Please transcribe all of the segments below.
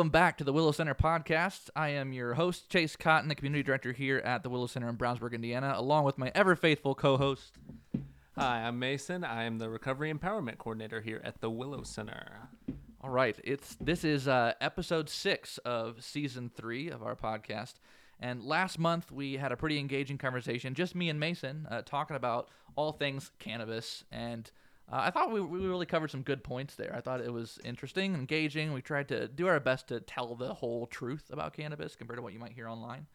Welcome back to the Willow Center podcast. I am your host, Chase Cotton, the community director here at the Willow Center in Brownsburg, Indiana, along with my ever faithful co host. Hi, I'm Mason. I am the Recovery Empowerment Coordinator here at the Willow Center. All right, it's this is uh, episode six of season three of our podcast, and last month we had a pretty engaging conversation, just me and Mason, uh, talking about all things cannabis, and uh, I thought we, we really covered some good points there. I thought it was interesting, engaging. We tried to do our best to tell the whole truth about cannabis compared to what you might hear online.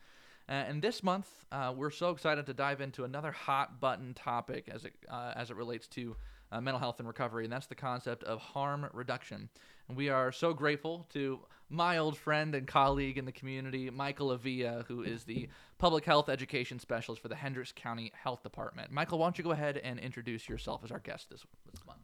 Uh, and this month, uh, we're so excited to dive into another hot button topic as it uh, as it relates to uh, mental health and recovery, and that's the concept of harm reduction. And we are so grateful to my old friend and colleague in the community, Michael Aviah, who is the public health education specialist for the Hendricks County Health Department. Michael, why don't you go ahead and introduce yourself as our guest this, this month?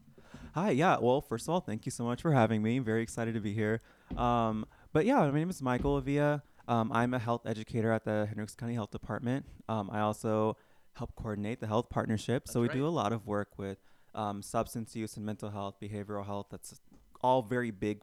Hi, yeah. Well, first of all, thank you so much for having me. Very excited to be here. Um, but yeah, my name is Michael Aviah. Um, I'm a health educator at the Hendricks County Health Department. Um, I also help coordinate the health partnership. so we That's do a lot of work with um, substance use and mental health, behavioral health. That's all very big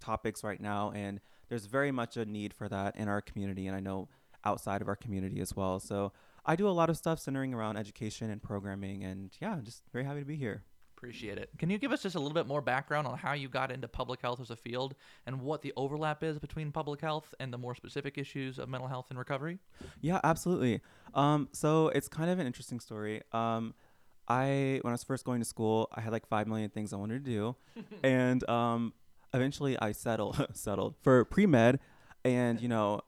topics right now, and there's very much a need for that in our community, and I know outside of our community as well. So I do a lot of stuff centering around education and programming, and yeah, I'm just very happy to be here. Appreciate it. Can you give us just a little bit more background on how you got into public health as a field and what the overlap is between public health and the more specific issues of mental health and recovery? Yeah, absolutely. Um, so it's kind of an interesting story. Um, I when I was first going to school, I had like five million things I wanted to do, and um, eventually I settled settled for pre med, and you know,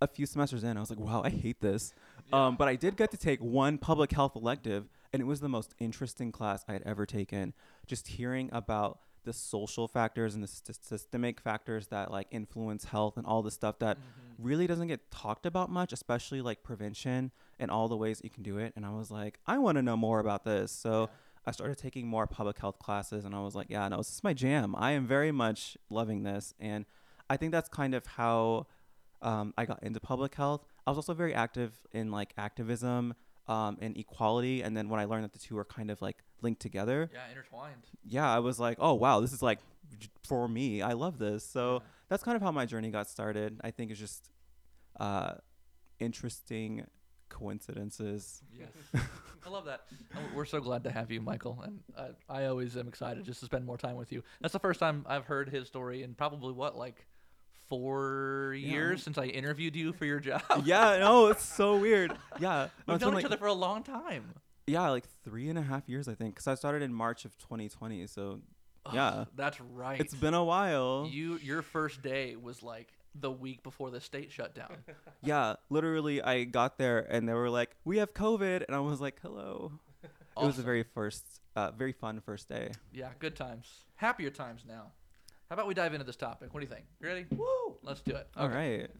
a few semesters in, I was like, wow, I hate this. Um, but I did get to take one public health elective, and it was the most interesting class I had ever taken. Just hearing about the social factors and the sys- systemic factors that like influence health and all the stuff that really doesn't get talked about much, especially like prevention and all the ways that you can do it. And I was like, I want to know more about this. So I started taking more public health classes, and I was like, yeah, no, this is my jam. I am very much loving this, and I think that's kind of how um, I got into public health. I was also very active in like activism um, and equality, and then when I learned that the two are kind of like linked together, Yeah, intertwined. yeah, I was like, oh wow, this is like for me. I love this. So that's kind of how my journey got started. I think it's just uh, interesting coincidences. Yes. I love that. We're so glad to have you, Michael. And I, I always am excited just to spend more time with you. That's the first time I've heard his story in probably what, like four Yeah. years since I interviewed you for your job? yeah, no, it's so weird. Yeah, We've known like, each other for a long time. Yeah, like three and a half years, I think, because I started in March of 2020. So yeah, That's right. it's been a while. You your first day was like the week before the state shut down. Yeah, literally, I got there and they were like, "We have COVID," and I was like, "Hello." It was a very first, uh, very fun first day. Yeah, good times. Happier times now. How about we dive into this topic? What do you think? You ready? Woo! Let's do it. All right.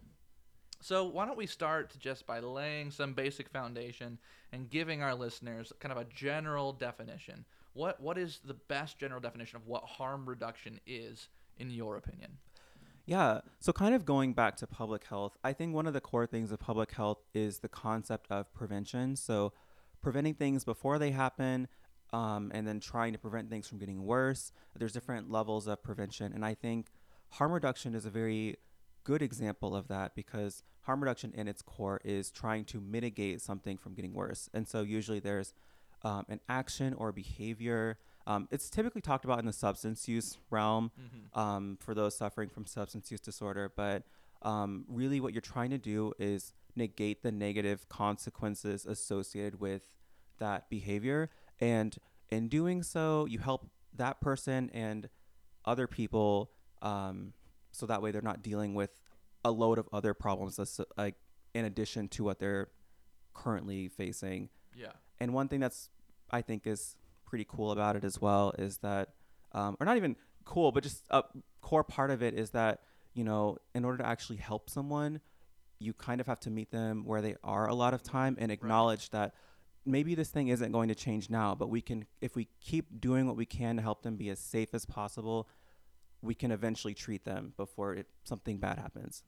So, why don't we start just by laying some basic foundation and giving our listeners kind of a general definition? What what is the best general definition of what harm reduction is in your opinion? Yeah. So, kind of going back to public health, I think one of the core things of public health is the concept of prevention. So, preventing things before they happen, um, and then trying to prevent things from getting worse. There's different levels of prevention, and I think harm reduction is a very good example of that because harm reduction in its core is trying to mitigate something from getting worse. And so, usually, there's um, an action or behavior. Um, it's typically talked about in the substance use realm um, for those suffering from substance use disorder. But um, really, what you're trying to do is negate the negative consequences associated with that behavior. And in doing so, you help that person and other people um, so that way they're not dealing with a load of other problems that's like in addition to what they're currently facing. Yeah. And one thing that's I think is pretty cool about it as well is that, um, or not even cool, but just a core part of it is that you know, in order to actually help someone, you kind of have to meet them where they are a lot of time and acknowledge that maybe this thing isn't going to change now, but we can if we keep doing what we can to help them be as safe as possible, we can eventually treat them before it, something bad happens.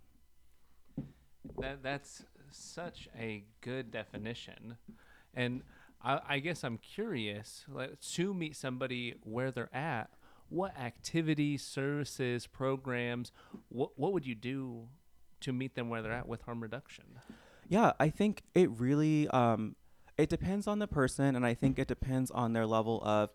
That that's such a good definition, and I, I guess I'm curious. Like, to meet somebody where they're at, what activities, services, programs, what what would you do to meet them where they're at with harm reduction? Yeah, I think it really um, it depends on the person, and I think it depends on their level of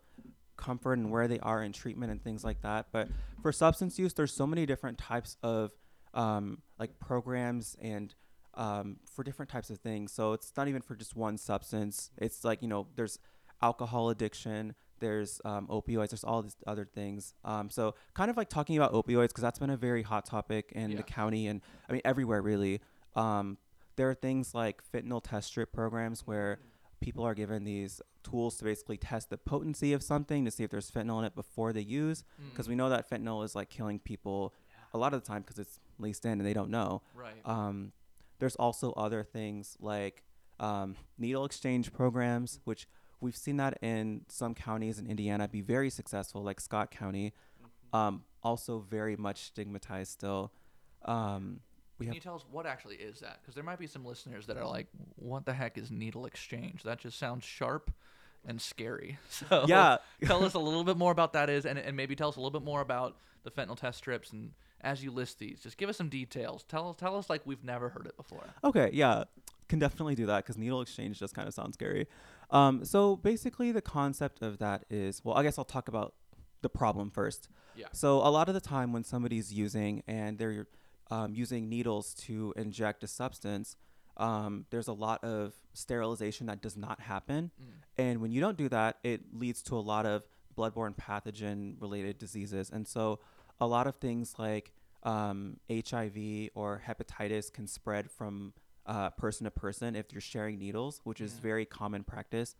comfort and where they are in treatment and things like that. But for substance use, there's so many different types of um, like programs and um, for different types of things. So it's not even for just one substance. It's like you know, there's alcohol addiction, there's um, opioids, there's all these other things. Um, so kind of like talking about opioids because that's been a very hot topic in Yeah. the county and I mean everywhere really. Um, there are things like fentanyl test strip programs where people are given these tools to basically test the potency of something to see if there's fentanyl in it before they use because Mm, we know that fentanyl is like killing people a lot of the time because it's laced in and they don't know. right. Um, there's also other things like um, needle exchange programs, which we've seen that in some counties in Indiana be very successful, like Scott County. Um, also very much stigmatized still. Um, we Can have you tell us what actually is that? Because there might be some listeners that are like, "What the heck is needle exchange? That just sounds sharp and scary." So yeah, tell us a little bit more about that is, and, and maybe tell us a little bit more about the fentanyl test strips. And as you list these, just give us some details. Tell us, tell us like we've never heard it before. Okay, yeah, can definitely do that because needle exchange just kind of sounds scary. Um, so basically, the concept of that is well, I guess I'll talk about the problem first. Yeah. So a lot of the time when somebody's using and they're um, using needles to inject a substance, um, there's a lot of sterilization that does not happen, Mm. and when you don't do that, it leads to a lot of bloodborne pathogen related diseases, and so a lot of things like um, HIV or hepatitis can spread from uh, person to person if you're sharing needles, which is very common practice.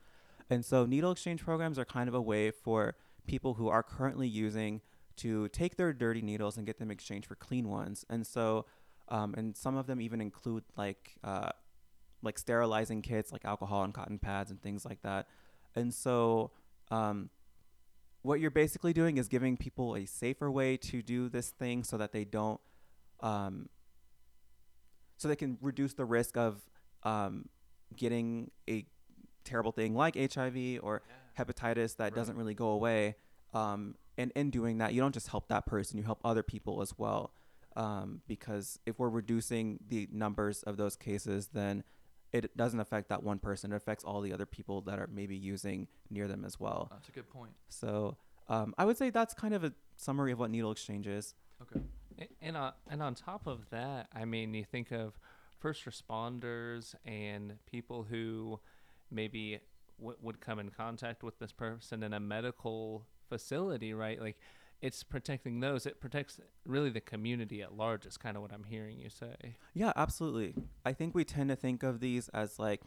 And so, needle exchange programs are kind of a way for people who are currently using to take their dirty needles and get them exchanged for clean ones. And so, um, and some of them even include like uh, like sterilizing kits, like alcohol and cotton pads and things like that. And so, um, what you're basically doing is giving people a safer way to do this thing so that they don't um, so they can reduce the risk of um, getting a terrible thing like HIV or hepatitis that Right. doesn't really go away. Um, and in doing that, you don't just help that person; you help other people as well. Um, because if we're reducing the numbers of those cases, then it doesn't affect that one person; it affects all the other people that are maybe using near them as well. That's a good point. So um, I would say that's kind of a summary of what needle exchange is. Okay. And on, and on top of that, I mean, you think of first responders and people who maybe w- would come in contact with this person in a medical facility, right? Like, it's protecting those. It protects really the community at large. Is kind of what I'm hearing you say. Yeah, absolutely. I think we tend to think of these as like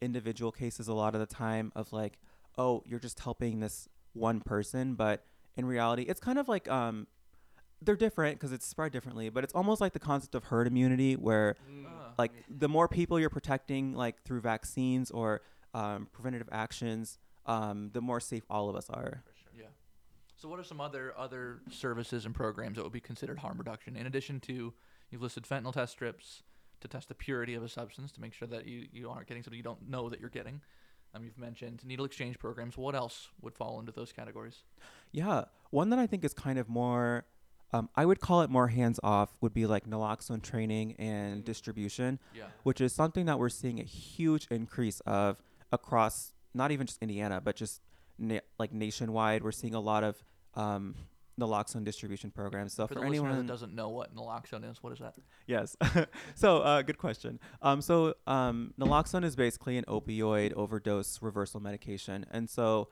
individual cases a lot of the time of like, oh, you're just helping this one person, but in reality, it's kind of like um they're different because it's spread differently, but it's almost like the concept of herd immunity where Ah. like the more people you're protecting like through vaccines or um, preventative actions, um, the more safe all of us are. So what are some other other services and programs that would be considered harm reduction in addition to you've listed fentanyl test strips to test the purity of a substance to make sure that you, you aren't getting something you don't know that you're getting. Um, you've mentioned needle exchange programs. What else would fall into those categories? Yeah, one that I think is kind of more, um, I would call it more hands off, would be like naloxone training and Mm. distribution, Yeah. which is something that we're seeing a huge increase of across not even just Indiana, but just na- like nationwide. We're seeing a lot of um, naloxone distribution program. So For, for, the anyone that doesn't know what naloxone is, what is that? Yes. so, uh, good question. Um, so, um, naloxone is basically an opioid overdose reversal medication, and so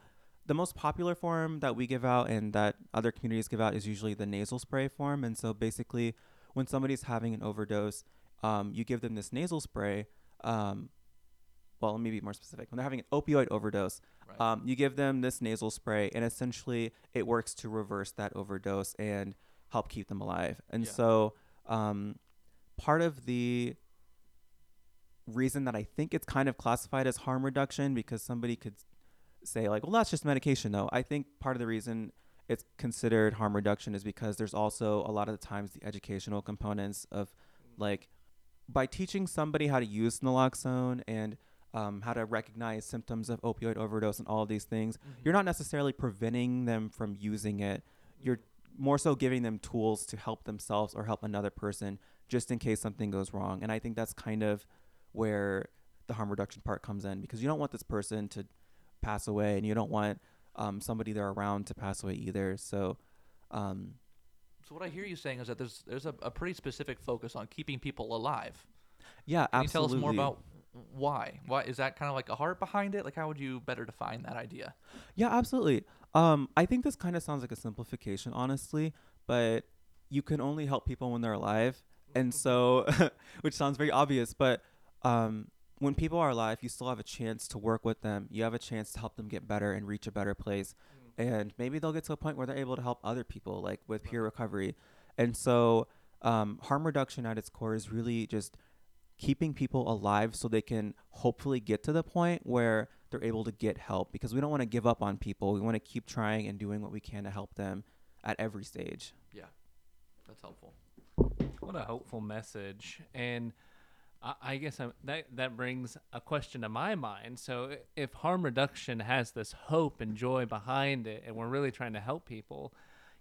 the most popular form that we give out and that other communities give out is usually the nasal spray form. And so, basically, when somebody's having an overdose, um, you give them this nasal spray. Um, well, let me be more specific. When they're having an opioid overdose, Right. um, you give them this nasal spray, and essentially it works to reverse that overdose and help keep them alive. And Yeah. so, um, part of the reason that I think it's kind of classified as harm reduction because somebody could say like, well, that's just medication, though. I think part of the reason it's considered harm reduction is because there's also a lot of the times the educational components of like by teaching somebody how to use naloxone and um, how to recognize symptoms of opioid overdose and all of these things, Mhm. you're not necessarily preventing them from using it. you're more so giving them tools to help themselves or help another person just in case something goes wrong. And I think that's kind of where the harm reduction part comes in because you don't want this person to pass away and you don't want um, somebody they're around to pass away either. So, um, So what I hear you saying is that there's there's a, a pretty specific focus on keeping people alive. yeah, Can absolutely. you tell us more about why? Why is that kind of like a heart behind it? Like how would you better define that idea? Yeah, absolutely. Um, I think this kind of sounds like a simplification, honestly, but you can only help people when they're alive, and so, which sounds very obvious, but um, when people are alive, you still have a chance to work with them. You have a chance to help them get better and reach a better place, and maybe they'll get to a point where they're able to help other people, like with peer recovery. And so, um, harm reduction at its core is really just keeping people alive so they can hopefully get to the point where they're able to get help because we don't want to give up on people. We want to keep trying and doing what we can to help them at every stage. Yeah, that's helpful. What a hopeful message. And I, I guess I'm, that that brings a question to my mind. So if harm reduction has this hope and joy behind it, and we're really trying to help people,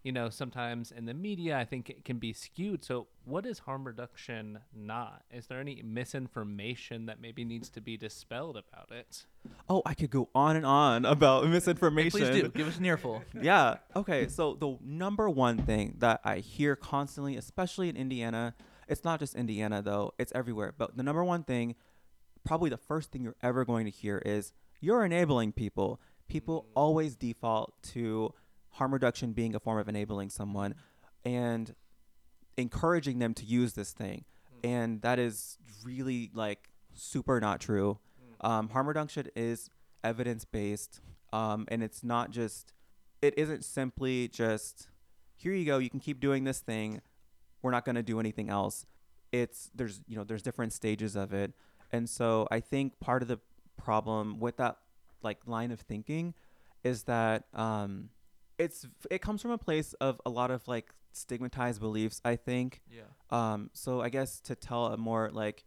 you know, sometimes in the media, I think it can be skewed. So what is harm reduction not? Is there any misinformation that maybe needs to be dispelled about it? Oh, I could go on and on about Hey, misinformation. please do give us an earful. yeah. Okay. So the number one thing that I hear constantly, especially in Indiana, it's not just Indiana though, it's everywhere. But the number one thing, probably the first thing you're ever going to hear is you're enabling people. People mm. always default to harm reduction being a form of enabling someone and encouraging them to use this thing. And that is really like super not true. Um, harm reduction is evidence based, um, and it's not just. It isn't simply just here you go. You can keep doing this thing. We're not going to do anything else. It's there's you know there's different stages of it, and so I think part of the problem with that like line of thinking is that um, it's it comes from a place of a lot of like stigmatized beliefs. I think Yeah. um, so I guess to tell a more like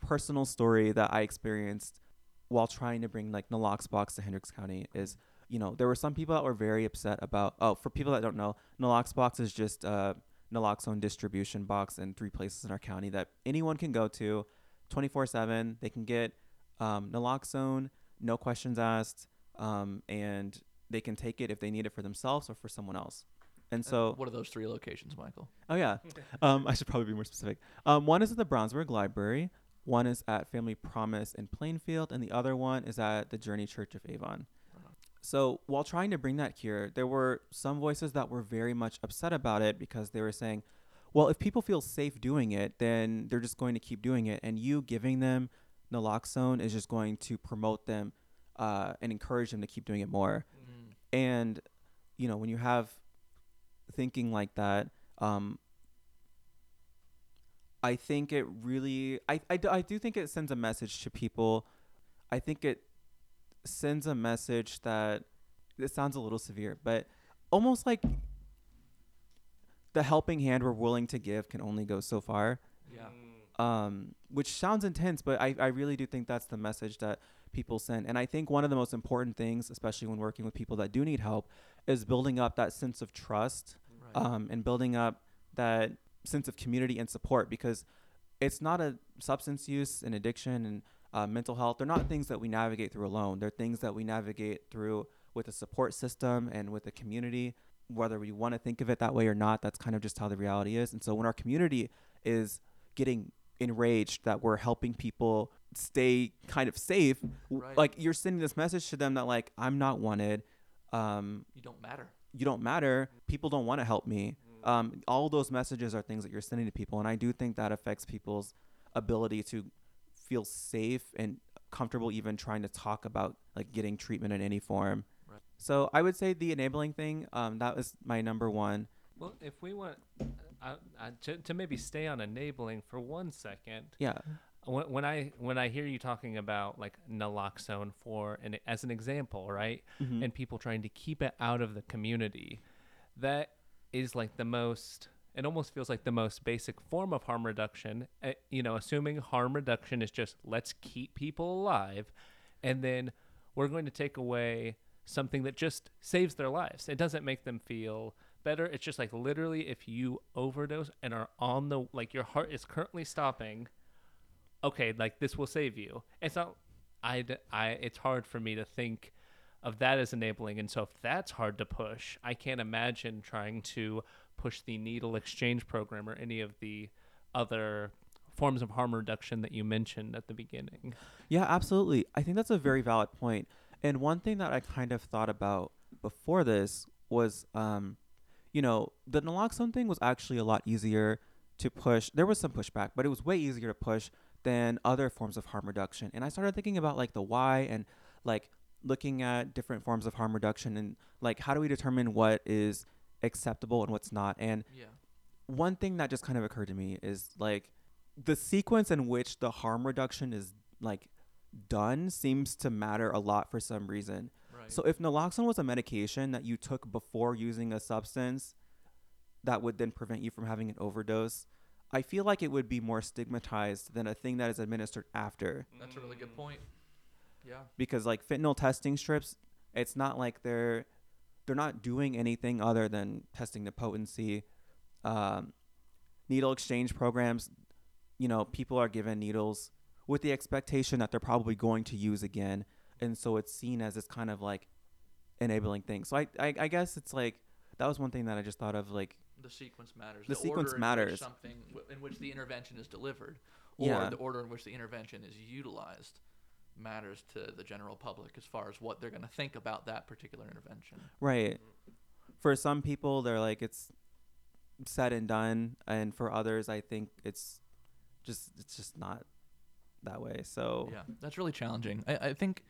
personal story that I experienced while trying to bring like Nalox box to Hendricks County is, you know, there were some people that were very upset about. Oh, for people that don't know, Nalox box is just a naloxone distribution box in three places in our county that anyone can go to, twenty four seven. They can get um, naloxone, no questions asked, um, and they can take it if they need it for themselves or for someone else. And And so what are those three locations, Michael? Oh yeah. Um, I should probably be more specific. Um, one is at the Brownsburg Library. One is at Family Promise in Plainfield, and the other one is at the Journey Church of Avon. So while trying to bring that here, there were some voices that were very much upset about it because they were saying, "Well, if people feel safe doing it, then they're just going to keep doing it, and you giving them naloxone is just going to promote them uh, and encourage them to keep doing it more." And you know, when you have thinking like that, um, I think it really, I, I, do- I do think it sends a message to people. I think it sends a message that it sounds a little severe, but almost like the helping hand we're willing to give can only go so far Yeah. um, which sounds intense, but I, I really do think that's the message that people send. And I think one of the most important things, especially when working with people that do need help, is building up that sense of trust Right. um, and building up that sense of community and support because it's not a substance use and addiction and uh, mental health. They're not things that we navigate through alone. They're things that we navigate through with a support system and with a community. Whether we want to think of it that way or not, that's kind of just how the reality is. And so when our community is getting enraged that we're helping people stay kind of safe, Right. like you're sending this message to them that like I'm not wanted. Um, you don't matter. you don't matter. People don't want to help me. Um, all those messages are things that you're sending to people, and I do think that affects people's ability to feel safe and comfortable, even trying to talk about like getting treatment in any form. Right. So I would say the enabling thing. Um, that was my number one. Well, if we want uh, uh, to, to maybe stay on enabling for one second, Yeah. When, when I when I hear you talking about like naloxone for an as an example, right, Mhm. and people trying to keep it out of the community, that is like the most. It almost feels like the most basic form of harm reduction. Uh, you know, assuming harm reduction is just let's keep people alive, and then we're going to take away something that just saves their lives. It doesn't make them feel better. It's just like literally if you overdose and are on the like your heart is currently stopping, okay, like this will save you. It's not I I it's hard for me to think of that as enabling and so if that's hard to push, I can't imagine trying to push the needle exchange program or any of the other forms of harm reduction that you mentioned at the beginning. Yeah, absolutely. I think that's a very valid point. And one thing that I kind of thought about before this was, um, you know, the naloxone thing was actually a lot easier to push. There was some pushback, but it was way easier to push than other forms of harm reduction. And I started thinking about like the why and like looking at different forms of harm reduction and like how do we determine what is acceptable and what's not. And Yeah. one thing that just kind of occurred to me is like the sequence in which the harm reduction is like done seems to matter a lot for some reason. Right. So if naloxone was a medication that you took before using a substance that would then prevent you from having an overdose, I feel like it would be more stigmatized than a thing that is administered after That's a really good point. Yeah. because like fentanyl testing strips, it's not like they're they're not doing anything other than testing the potency. Um, needle exchange programs, you know, people are given needles with the expectation that they're probably going to use again, and so it's seen as this kind of like enabling thing. So I, I, I guess it's like that was one thing that I just thought of like The sequence matters. The sequence order in which matters. something w- in which the intervention is delivered, or Yeah. the order in which the intervention is utilized, matters to the general public as far as what they're going to think about that particular intervention. right. For some people, they're like it's said and done, and for others, I think it's just it's just not that way. So Yeah, that's really challenging. I, I think,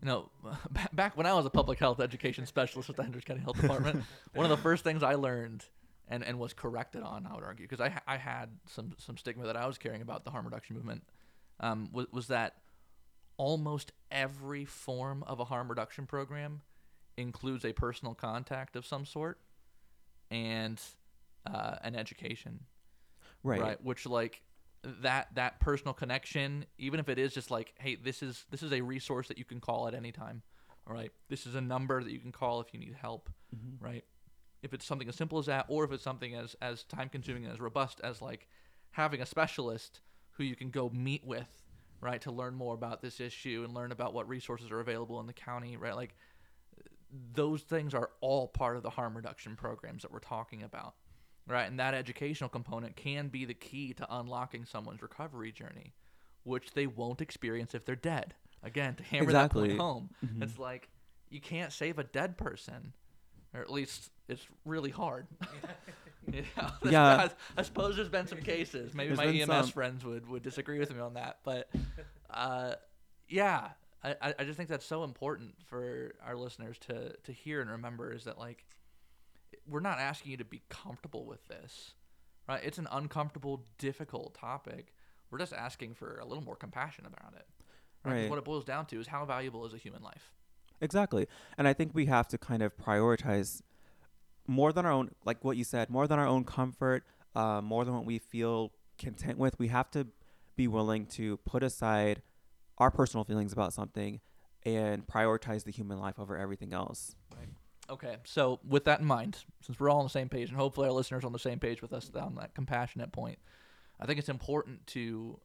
you know, back when I was a public health education specialist at the Hendricks County Health Department, one of the first things I learned and, and was corrected on, I would argue, because I, I had some, some stigma that I was carrying about the harm reduction movement, um, was, was that almost every form of a harm reduction program includes a personal contact of some sort and uh, an education. Right. which like that that personal connection even if it is just like hey this is this is a resource that you can call at any time all right? This is a number that you can call if you need help Mhm. right if it's something as simple as that or if it's something as as time consuming and as robust as like having a specialist who you can go meet with right to learn more about this issue and learn about what resources are available in the county right? Like those things are all part of the harm reduction programs that we're talking about right? And that educational component can be the key to unlocking someone's recovery journey which they won't experience if they're dead. Again to hammer that point home Mhm. it's like you can't save a dead person or at least it's really hard you know? Yeah. I, I suppose there's been some cases maybe There's my ems some. friends would, would disagree with me on that but uh, yeah I, I I just think that's so important for our listeners to to hear and remember is that like we're not asking you to be comfortable with this right it's an uncomfortable difficult topic we're just asking for a little more compassion about it right, 'Cause Right. what it boils down to is how valuable is a human life Exactly. And I think we have to kind of prioritize more than our own, like what you said, more than our own comfort, uh, more than what we feel content with. We have to be willing to put aside our personal feelings about something and prioritize the human life over everything else. Okay, so with that in mind, since we're all on the same page, and hopefully our listeners on the same page with us on that compassionate point, I think it's important to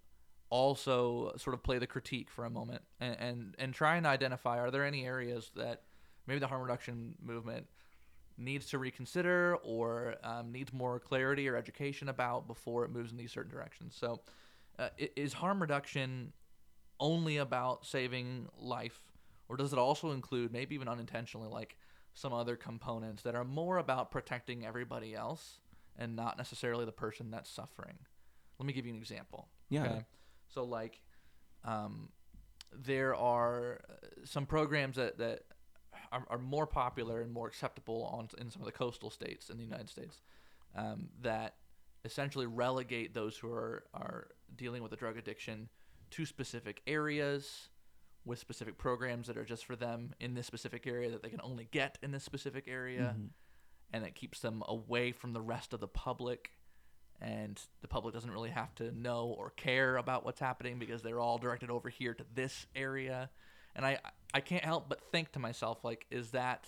also sort of play the critique for a moment and, and, and try and identify are there any areas that maybe the harm reduction movement needs to reconsider or um, needs more clarity or education about before it moves in these certain directions. So, uh, is harm reduction only about saving life, or does it also include maybe even unintentionally like some other components that are more about protecting everybody else and not necessarily the person that's suffering? Let me give you an example. Yeah. So like, um, there are uh, some programs that that are, are more popular and more acceptable on in some of the coastal states in the United States um, that essentially relegate those who are are dealing with a drug addiction to specific areas with specific programs that are just for them in this specific area that they can only get in this specific area. Mhm. and it keeps them away from the rest of the public. And the public doesn't really have to know or care about what's happening because they're all directed over here to this area. And i i can't help but think to myself like is that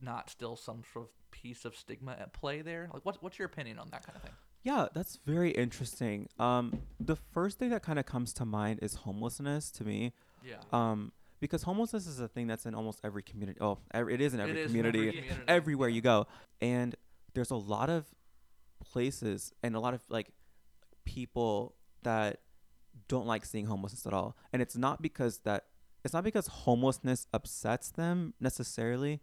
not still some sort of piece of stigma at play there? Like, what's what's your opinion on that kind of thing? Yeah, that's very interesting. Um, the first thing that kind of comes to mind is homelessness to me. Yeah. Um, because homelessness is a thing that's in almost every community. Oh, ev- it is in every It is in every community. everywhere you go. And there's a lot of places and a lot of like people that don't like seeing homelessness at all. And it's not because that it's not because homelessness upsets them necessarily.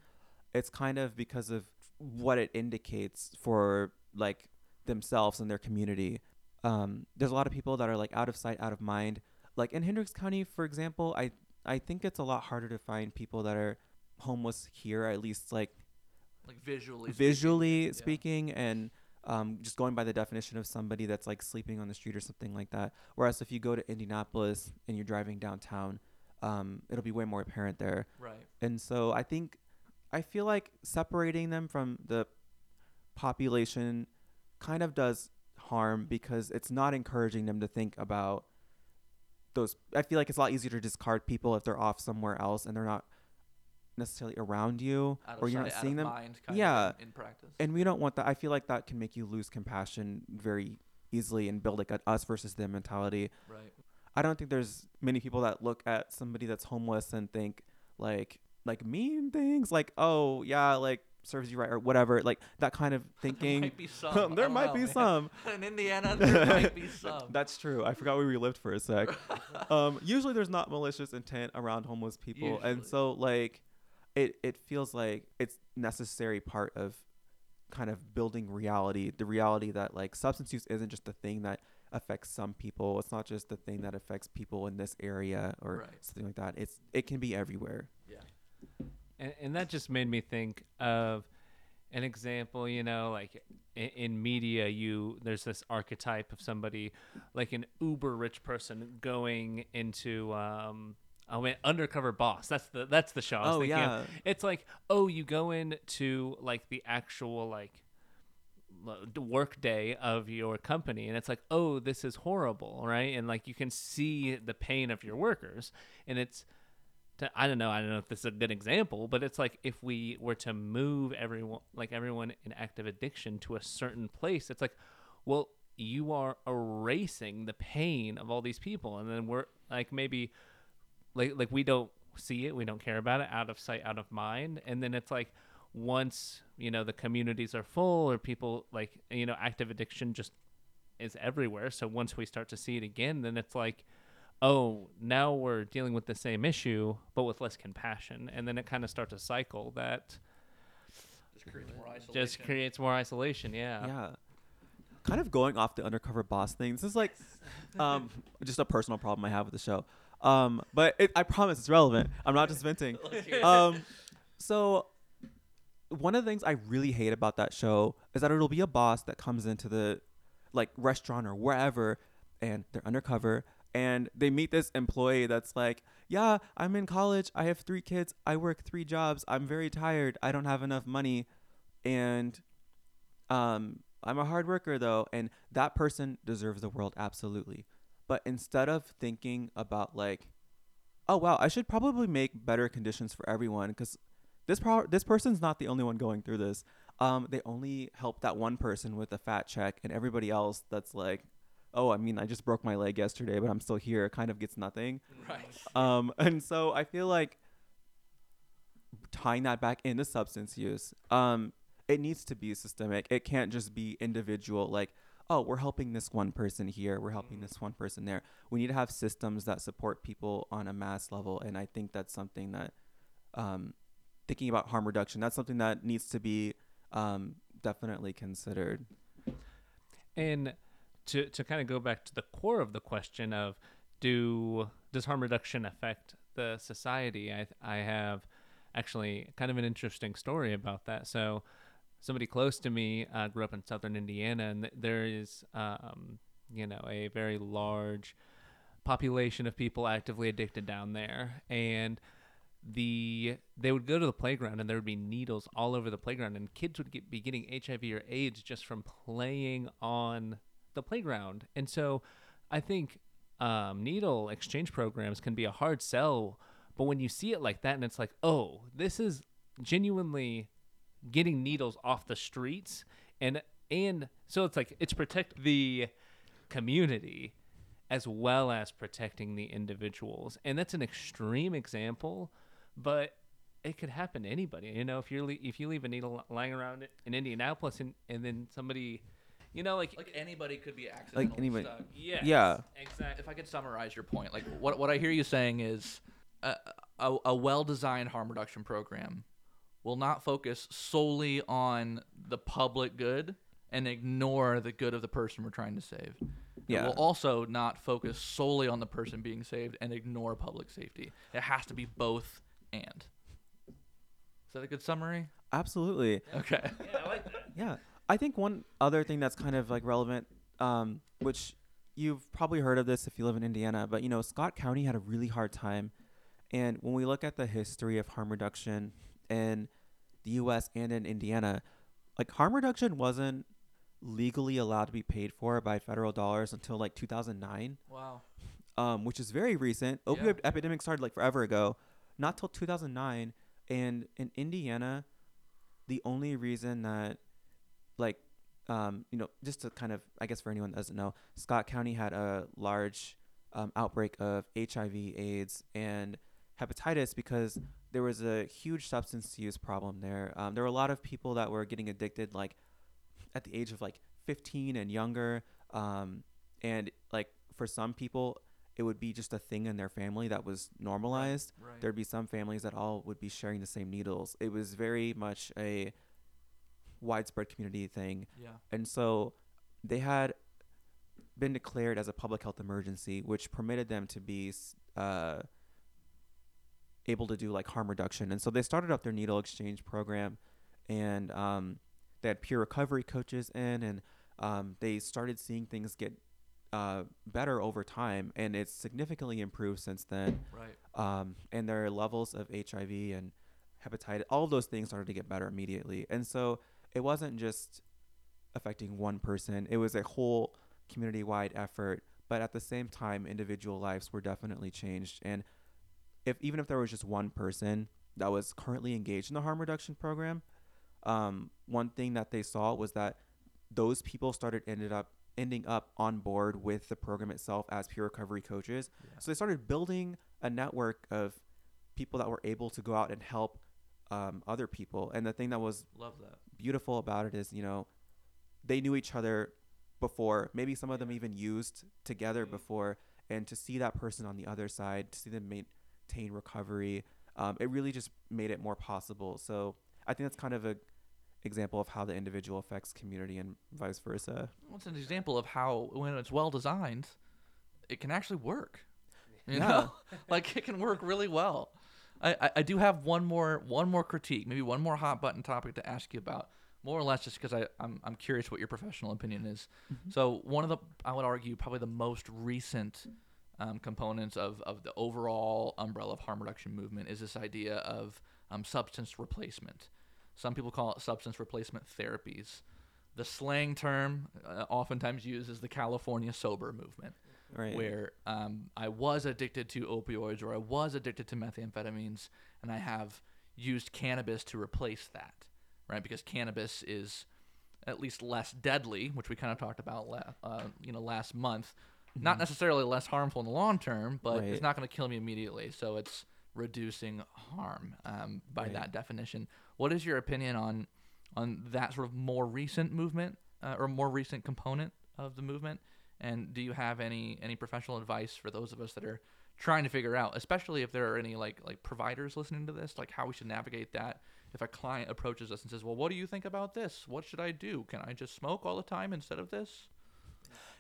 It's kind of because of what it indicates for like themselves and their community. Um, there's a lot of people that are like out of sight, out of mind. Like in Hendricks County, for example, I I think it's a lot harder to find people that are homeless here, at least like Like visually. speaking. visually Yeah. speaking and um, just going by the definition of somebody that's like sleeping on the street or something like that. Whereas if you go to Indianapolis and you're driving downtown, um, it'll be way more apparent there. Right. And so I think I feel like separating them from the population kind of does harm because it's not encouraging them to think about those I feel like it's a lot easier to discard people if they're off somewhere else and they're not necessarily around you or you're sight, not seeing them mind kind Yeah. of in, in practice. and we don't want that. I feel like that can make you lose compassion very easily and build like a us versus them mentality. right. I don't think there's many people that look at somebody that's homeless and think like like mean things like oh yeah like serves you right or whatever like that kind of there thinking. might be some. There might know, be man. some. in Indiana, there might be some. That's true. I forgot where we lived for a sec. um, usually there's not malicious intent around homeless people, and so like, it it feels like it's necessary part of kind of building reality. The reality that like substance use isn't just a thing that affects some people. It's not just the thing that affects people in this area or Right. something like that. It's it can be everywhere. yeah. and, and that just made me think of an example you know like in, in media you there's this archetype of somebody like an uber rich person going into um I went undercover boss. That's the that's the show. I was Oh, thinking of. yeah. It's like oh, you go into like the actual like l- the work day of your company and it's like oh this is horrible right and like you can see the pain of your workers and it's I don't know. I don't know if this is a good example, but it's like if we were to move everyone, like everyone in active addiction, to a certain place, it's like, well, you are erasing the pain of all these people, and then we're like maybe, like like we don't see it, we don't care about it, out of sight, out of mind, and then it's like once you know the communities are full or people like you know active addiction just is everywhere. So once we start to see it again, then it's like oh, now we're dealing with the same issue, but with less compassion. And then it kind of starts a cycle that Just creates more isolation. just creates more isolation. Yeah. yeah. Kind of going off the undercover boss thing. This is like um, just a personal problem I have with the show. Um, but it, I promise it's relevant. I'm not just venting. Let's hear it. um, so one of the things I really hate about that show is that it'll be a boss that comes into the like restaurant or wherever and they're undercover and they meet this employee that's like, "Yeah, I'm in college. I have 3 kids. I work 3 jobs. I'm very tired. I don't have enough money." And um I'm a hard worker though, and that person deserves the world absolutely. But instead of thinking about like oh wow, I should probably make better conditions for everyone because this pro- this person's not the only one going through this. Um, they only help that one person with a fat check, and everybody else that's like, oh, I mean, I just broke my leg yesterday, but I'm still here, kind of gets nothing. right. Um, and so I feel like tying that back into substance use, um, it needs to be systemic. It can't just be individual. Like, oh, we're helping this one person here, we're helping Mm. this one person there. We need to have systems that support people on a mass level, and I think that's something that, um, thinking about harm reduction, that's something that needs to be um, definitely considered. And to to kind of go back to the core of the question of do does harm reduction affect the society? I I have actually kind of an interesting story about that. So somebody close to me uh, grew up in southern Indiana, and th- there is um, you know a very large population of people actively addicted down there, and the they would go to the playground and there would be needles all over the playground and kids would get, be getting HIV or AIDS just from playing on the playground. And so I think um, needle exchange programs can be a hard sell, but when you see it like that and it's like, oh, this is genuinely getting needles off the streets and and so it's like it's protect the community as well as protecting the individuals and that's an extreme example but it could happen to anybody you know if you're le- if you leave a needle lying around in indianapolis and, and then somebody you know like, Like anybody could be accidentally anybody- stuck. yes, Yeah. exactly If I could summarize your point, like what what I hear you saying is a, a, a well-designed harm reduction program will not focus solely on the public good and ignore the good of the person we're trying to save. It Yeah. will also not focus solely on the person being saved and ignore public safety. It has to be both and. Is that a good summary? Absolutely. Okay. yeah i like that Yeah. I think one other thing that's kind of like relevant, um, which you've probably heard of this if you live in Indiana, but you know, Scott County had a really hard time. And when we look at the history of harm reduction in the US and in Indiana, like harm reduction wasn't legally allowed to be paid for by federal dollars until like 2009, Wow. um, which is very recent. Yeah. Opioid epidemic started like forever ago, not till 2009. And in Indiana, the only reason that like um, you know just to kind of i guess for anyone that doesn't know scott county had a large um, outbreak of hiv aids and hepatitis because there was a huge substance use problem there um, there were a lot of people that were getting addicted like at the age of like 15 and younger um, and like for some people it would be just a thing in their family that was normalized Right. there'd be some families that all would be sharing the same needles. It was very much a widespread community thing. Yeah. And so they had been declared as a public health emergency, which permitted them to be uh, able to do like harm reduction. And so they started up their needle exchange program and um, they had peer recovery coaches in and um, they started seeing things get uh, better over time and it's significantly improved since then Right. um, and their levels of HIV and hepatitis, all those things started to get better immediately. And so it wasn't just affecting one person; it was a whole community-wide effort. But at the same time, individual lives were definitely changed. And if even if there was just one person that was currently engaged in the harm reduction program, um, one thing that they saw was that those people started ended up ending up on board with the program itself as peer recovery coaches. Yeah. So they started building a network of people that were able to go out and help um, other people. And the thing that was Love that. beautiful about it is, you know, they knew each other before. Maybe some of them even used together Mhm. before. And to see that person on the other side, to see them maintain recovery, um, it really just made it more possible. So I think that's kind of a example of how the individual affects community and vice versa. Well, it's an example of how when it's well designed, it can actually work. You Yeah. know, like it can work really well. I, I, I do have one more one more critique, maybe one more hot button topic to ask you about, more or less just because I I'm, I'm curious what your professional opinion is. So one of the I would argue probably the most recent um, components of of the overall umbrella of harm reduction movement is this idea of um, substance replacement. Some people call it substance replacement therapies. The slang term uh, oftentimes used is the California sober movement Right. where um, I was addicted to opioids or I was addicted to methamphetamines, and I have used cannabis to replace that, right? Because cannabis is at least less deadly, which we kind of talked about, la- uh, you know, last month. Not necessarily less harmful in the long term, but it's not going to kill me immediately. So it's reducing harm um, by Right. that definition. What is your opinion on on that sort of more recent movement uh, or more recent component of the movement? And do you have any any professional advice for those of us that are trying to figure out, especially if there are any like like providers listening to this, like how we should navigate that? If a client approaches us and says, "Well, what do you think about this? What should I do? Can I just smoke all the time instead of this?"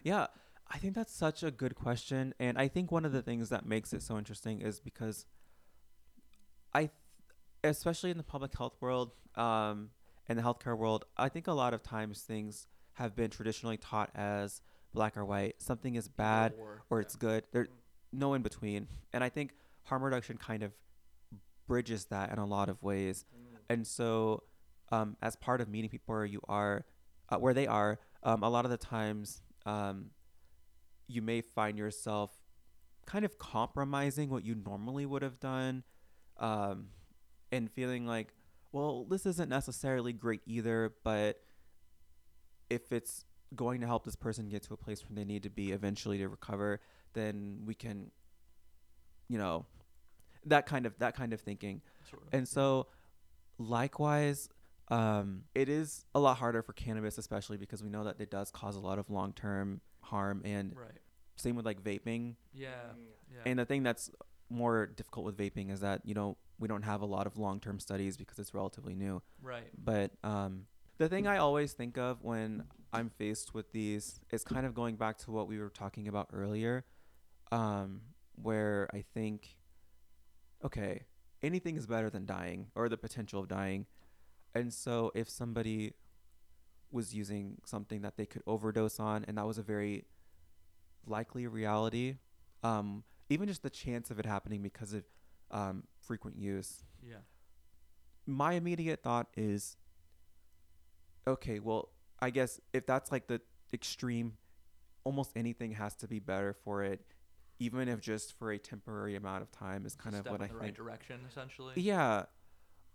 Yeah, I think that's such a good question, and I think one of the things that makes it so interesting is because I, th- especially in the public health world, um, and the healthcare world, I think a lot of times things have been traditionally taught as black or white. Something is bad Or, or it's good. There, no in between, and I think harm reduction kind of bridges that in a lot of ways. And so, um, as part of meeting people where you are, uh, where they are, um, a lot of the times, um, you may find yourself kind of compromising what you normally would have done, um, and feeling like, well, this isn't necessarily great either, but if it's going to help this person get to a place where they need to be eventually to recover, then we can, you know, that kind of that kind of thinking. Of. And so, likewise, um, it is a lot harder for cannabis, especially because we know that it does cause a lot of long term harm. And right. same with like vaping. Yeah. Yeah. And the thing that's more difficult with vaping is that you know we don't have a lot of long term studies because it's relatively new. right. But um, the thing I always think of when I'm faced with these is kind of going back to what we were talking about earlier, um, where I think, okay, anything is better than dying or the potential of dying. And so if somebody was using something that they could overdose on, and that was a very likely reality, um, even just the chance of it happening because of um, frequent use, Yeah. my immediate thought is okay, well, I guess if that's like the extreme, almost anything has to be better for it, even if just for a temporary amount of time is kind of Step what in I the think. right direction, essentially. Yeah.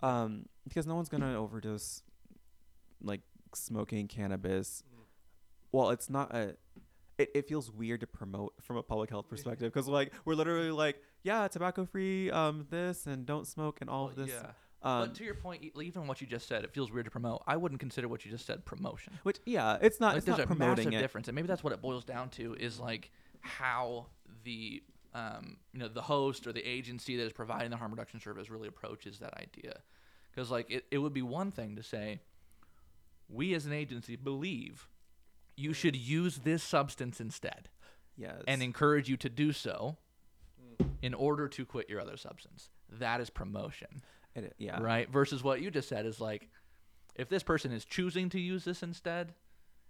Um, because no one's gonna overdose like smoking cannabis. Well, it's not a. It, it feels weird to promote from a public health perspective because like we're literally like yeah tobacco free um this and don't smoke and all of this Yeah. um but to your point, even what you just said, it feels weird to promote. I wouldn't consider what you just said promotion. which yeah it's not like it's there's not a promoting massive it difference, and maybe that's what it boils down to is like how the um, you know the host or the agency that is providing the harm reduction service really approaches that idea. Because like it, it would be one thing to say, we as an agency believe you should use this substance instead, yes and encourage you to do so in order to quit your other substance. That is promotion It- yeah right? Versus what you just said is like, if this person is choosing to use this instead,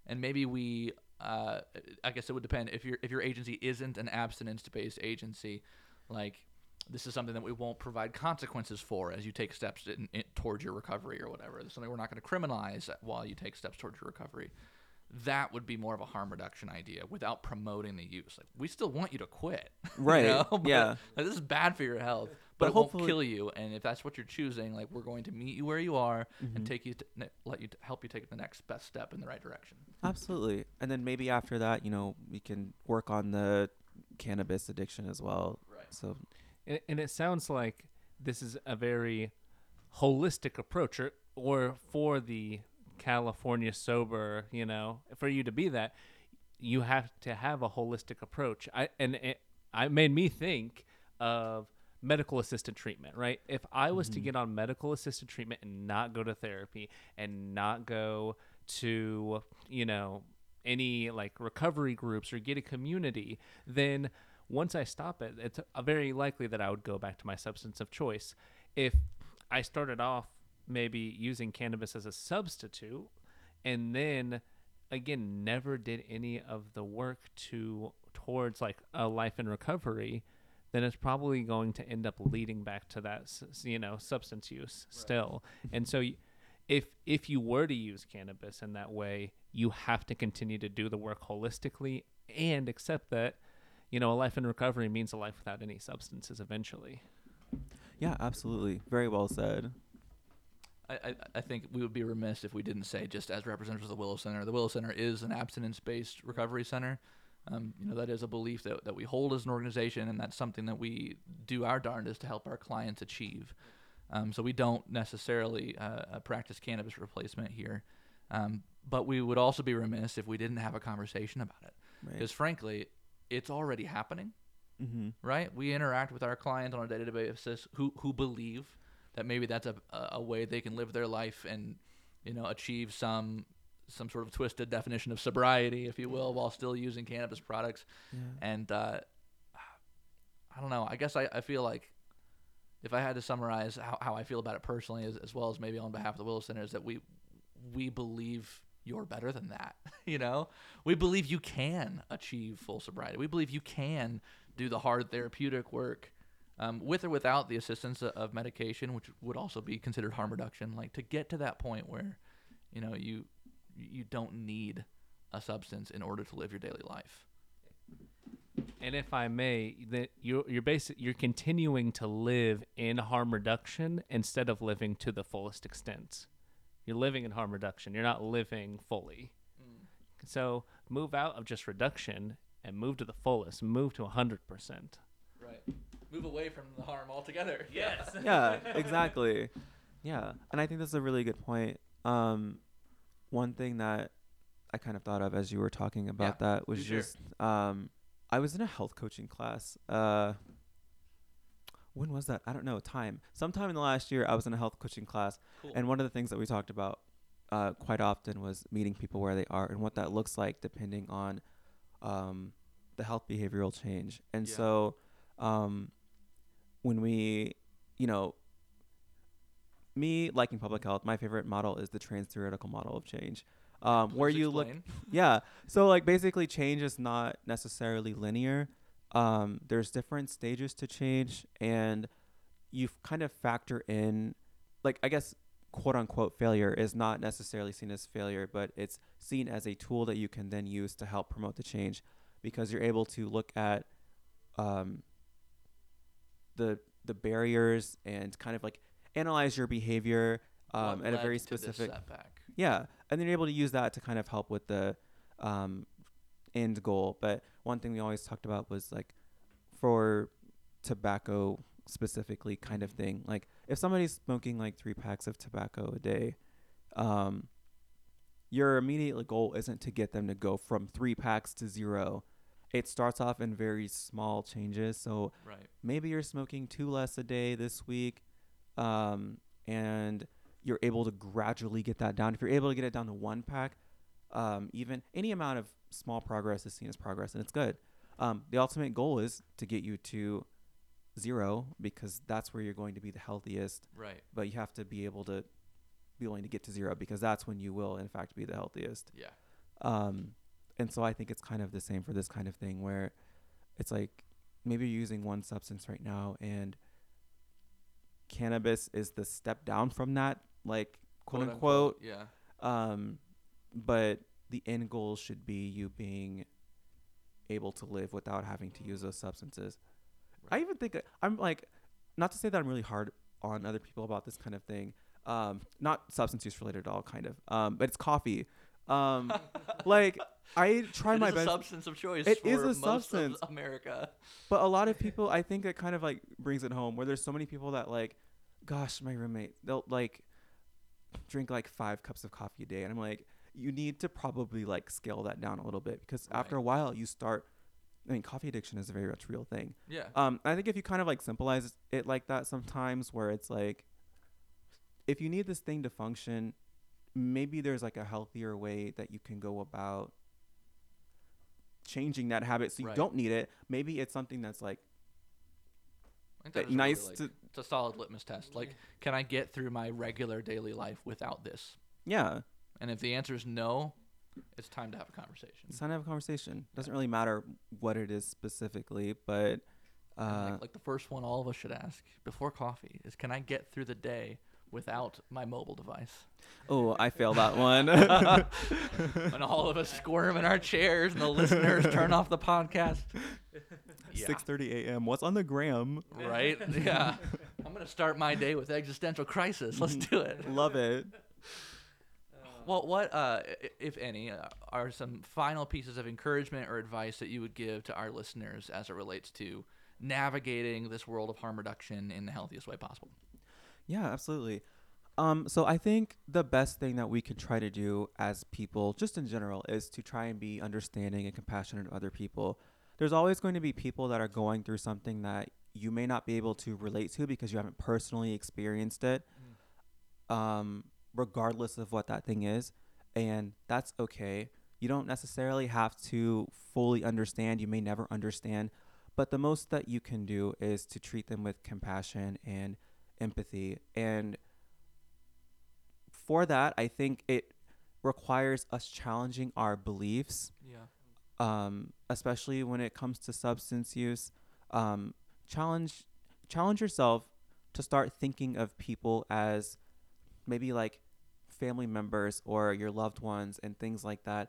and maybe we, uh, I guess it would depend if your if your agency isn't an abstinence-based agency, like this is something that we won't provide consequences for as you take steps in, in, towards your recovery or whatever. It's something we're not going to criminalize while you take steps towards your recovery. That would be more of a harm reduction idea without promoting the use. Like we still want you to quit, you Right, know? But, yeah. like, this is bad for your health, but, But it won't kill you. And if that's what you're choosing, like we're going to meet you where you are Mm-hmm. and take you, to, let you help you take the next best step in the right direction. absolutely and then maybe after that you know we can work on the cannabis addiction as well Right. so And, and it sounds like this is a very holistic approach, or, or for the California sober, you know, for you to be that, you have to have a holistic approach. I and it, I made me think of medical assisted treatment, right? If I was to get on medical assisted treatment and not go to therapy and not go to, you know, any like recovery groups or get a community, then once I stop it, it's uh, very likely that I would go back to my substance of choice. If I started off maybe using cannabis as a substitute and then again never did any of the work to towards like a life in recovery then it's probably going to end up leading back to that you know substance use still. And so if if you were to use cannabis in that way you have to continue to do the work holistically and accept that you know a life in recovery means a life without any substances eventually. Yeah absolutely. Very well said I, I, think we would be remiss if we didn't say, just as representatives of the Willow Center, the Willow Center is an abstinence-based recovery center. Um, you know that is a belief that, that we hold as an organization, and that's something that we do our darndest to help our clients achieve. Um, so we don't necessarily uh, practice cannabis replacement here, um, but we would also be remiss if we didn't have a conversation about it, right because frankly, it's already happening mm-hmm. right? We interact with our clients on a day-to-day basis who who believe that maybe that's a a way they can live their life and you know achieve some some sort of twisted definition of sobriety, if you will, while still using cannabis products. yeah. And uh, I don't know. I guess I, I feel like if I had to summarize how, how I feel about it personally, as, as well as maybe on behalf of the Willow Center, is that we we believe you're better than that. you know, we believe you can achieve full sobriety. We believe you can do the hard therapeutic work. Um, with or without the assistance of, medication, which would also be considered harm reduction, like to get to that point where, you know, you you don't need a substance in order to live your daily life. And if I may, that you're you're basic you're continuing to live in harm reduction instead of living to the fullest extent. You're living in harm reduction. You're not living fully. So move out of just reduction and move to the fullest. Move to hundred percent. Right. Move away from the harm altogether. Yes. yeah, exactly. Yeah, and I think that's a really good point. Um, one thing that I kind of thought of as you were talking about that was do share. just um, I was in a health coaching class. Uh, when was that? I don't know. Time. Sometime in the last year, I was in a health coaching class, Cool. and one of the things that we talked about uh, quite often was meeting people where they are and what that looks like depending on um, the health behavioral change. And Yeah. so um, when we, you know, me liking public health, my favorite model is the trans theoretical model of change, um, where you look yeah. So like basically change is not necessarily linear. Um, there's different stages to change and you kind of factor in like I guess quote unquote failure is not necessarily seen as failure, but it's seen as a tool that you can then use to help promote the change because you're able to look at um, the the barriers and kind of like analyze your behavior um, at a very specific setback. yeah, and then you're able to use that to kind of help with the um, end goal. But one thing we always talked about was like for tobacco specifically, kind of thing. Like if somebody's smoking like three packs of tobacco a day, um, your immediate goal isn't to get them to go from three packs to zero. It starts off in very small changes. So Right. maybe you're smoking two less a day this week um, and you're able to gradually get that down if you're able to get it down to one pack um, even any amount of small progress is seen as progress and it's good um, the ultimate goal is to get you to zero because that's where you're going to be the healthiest Right. but you have to be able to be willing to get to zero because that's when you will in fact be the healthiest Yeah. um, and so I think it's kind of the same for this kind of thing where it's like maybe you're using one substance right now and cannabis is the step down from that, like quote, unquote. Yeah. Um, but the end goal should be you being able to live without having to use those substances. I even think I'm like, not to say that I'm really hard on other people about this kind of thing. Um, not substance use related at all, kind of. Um, but it's coffee. Um, like I try It my is a best. substance of choice. It for is a most substance. Of America. But a lot of people, I think it kind of like brings it home where there's so many people that like, gosh, my roommate, they'll like drink like five cups of coffee a day. And I'm like, you need to probably like scale that down a little bit because after a while you start, I mean, coffee addiction is a very much real thing. Yeah. Um, I think if you kind of like symbolize it like that sometimes where it's like, if you need this thing to function, maybe there's like a healthier way that you can go about changing that habit so you Right. don't need it. Maybe it's something that's like that that is really, nice like- to it's a solid litmus test. Like, can I get through my regular daily life without this? yeah, And if the answer is no, it's time to have a conversation. it's time to have a conversation. Doesn't really matter what it is specifically, but uh, like, like the first one all of us should ask before coffee is, can I get through the day without my mobile device? oh, I failed that one. and all of us squirm in our chairs, and the listeners turn off the podcast. Yeah. 6:30 a.m. What's on the gram? Right? Yeah. I'm gonna start my day with existential crisis. Let's do it. Love it. Well, what, uh, if any, uh, are some final pieces of encouragement or advice that you would give to our listeners as it relates to navigating this world of harm reduction in the healthiest way possible? Yeah, absolutely. Um, so I think the best thing that we can try to do as people, just in general, is to try and be understanding and compassionate of other people. There's always going to be people that are going through something that you may not be able to relate to because you haven't personally experienced it, um, regardless of what that thing is. And that's okay. You don't necessarily have to fully understand. You may never understand. But the most that you can do is to treat them with compassion and empathy. And for that, I think it requires us challenging our beliefs, Yeah. um, especially when it comes to substance use. Um, challenge challenge yourself to start thinking of people as maybe like family members or your loved ones and things like that.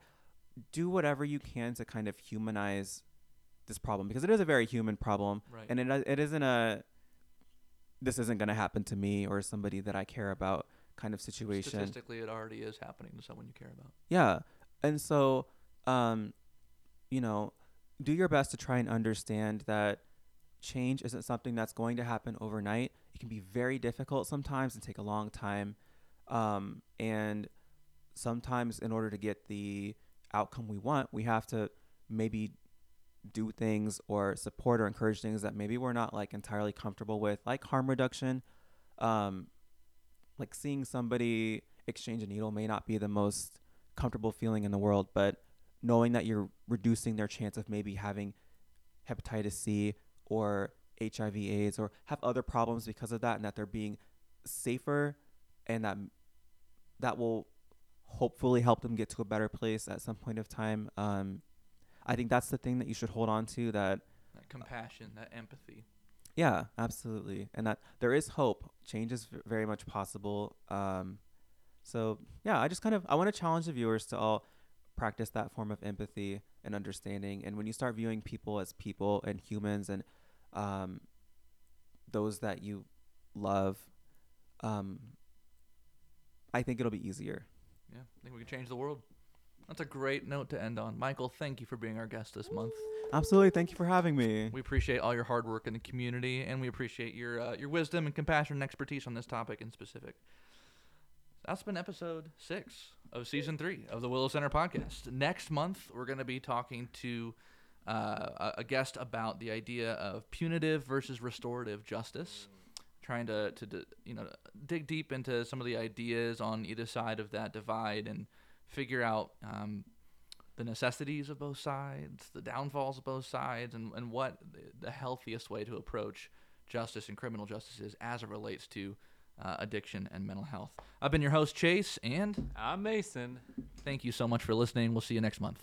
Do whatever you can to kind of humanize this problem because it is a very human problem, Right. and it it isn't a this isn't going to happen to me or somebody that I care about kind of situation. Statistically, it already is happening to someone you care about. Yeah. And so, um, you know, do your best to try and understand that change isn't something that's going to happen overnight. It can be very difficult sometimes and take a long time. Um, and sometimes, in order to get the outcome we want, we have to maybe do things or support or encourage things that maybe we're not like entirely comfortable with, like harm reduction. Um, like seeing somebody exchange a needle may not be the most comfortable feeling in the world, but knowing that you're reducing their chance of maybe having hepatitis C or HIV AIDS or have other problems because of that and that they're being safer and that that will hopefully help them get to a better place at some point of time. Um, I think that's the thing that you should hold on to that That compassion, that empathy. yeah, absolutely. And that there is hope. Change is v- very much possible. Um, so yeah, I just kind of I want to challenge the viewers to all practice that form of empathy and understanding. And when you start viewing people as people and humans and um, those that you love, um, I think it'll be easier. Yeah, I think we can change the world. That's a great note to end on. Michael, thank you for being our guest this month. Absolutely. Thank you for having me. We appreciate all your hard work in the community, and we appreciate your uh, your wisdom and compassion and expertise on this topic in specific. That's been episode six of season three of the Willow Center podcast. Next month, we're going to be talking to uh, a- guest about the idea of punitive versus restorative justice, trying to to you know dig deep into some of the ideas on either side of that divide and figure out um, the necessities of both sides, the downfalls of both sides, and, and what the- healthiest way to approach justice and criminal justice is as it relates to uh, addiction and mental health. I've been your host, Chase, and I'm Mason. thank you so much for listening. We'll see you next month.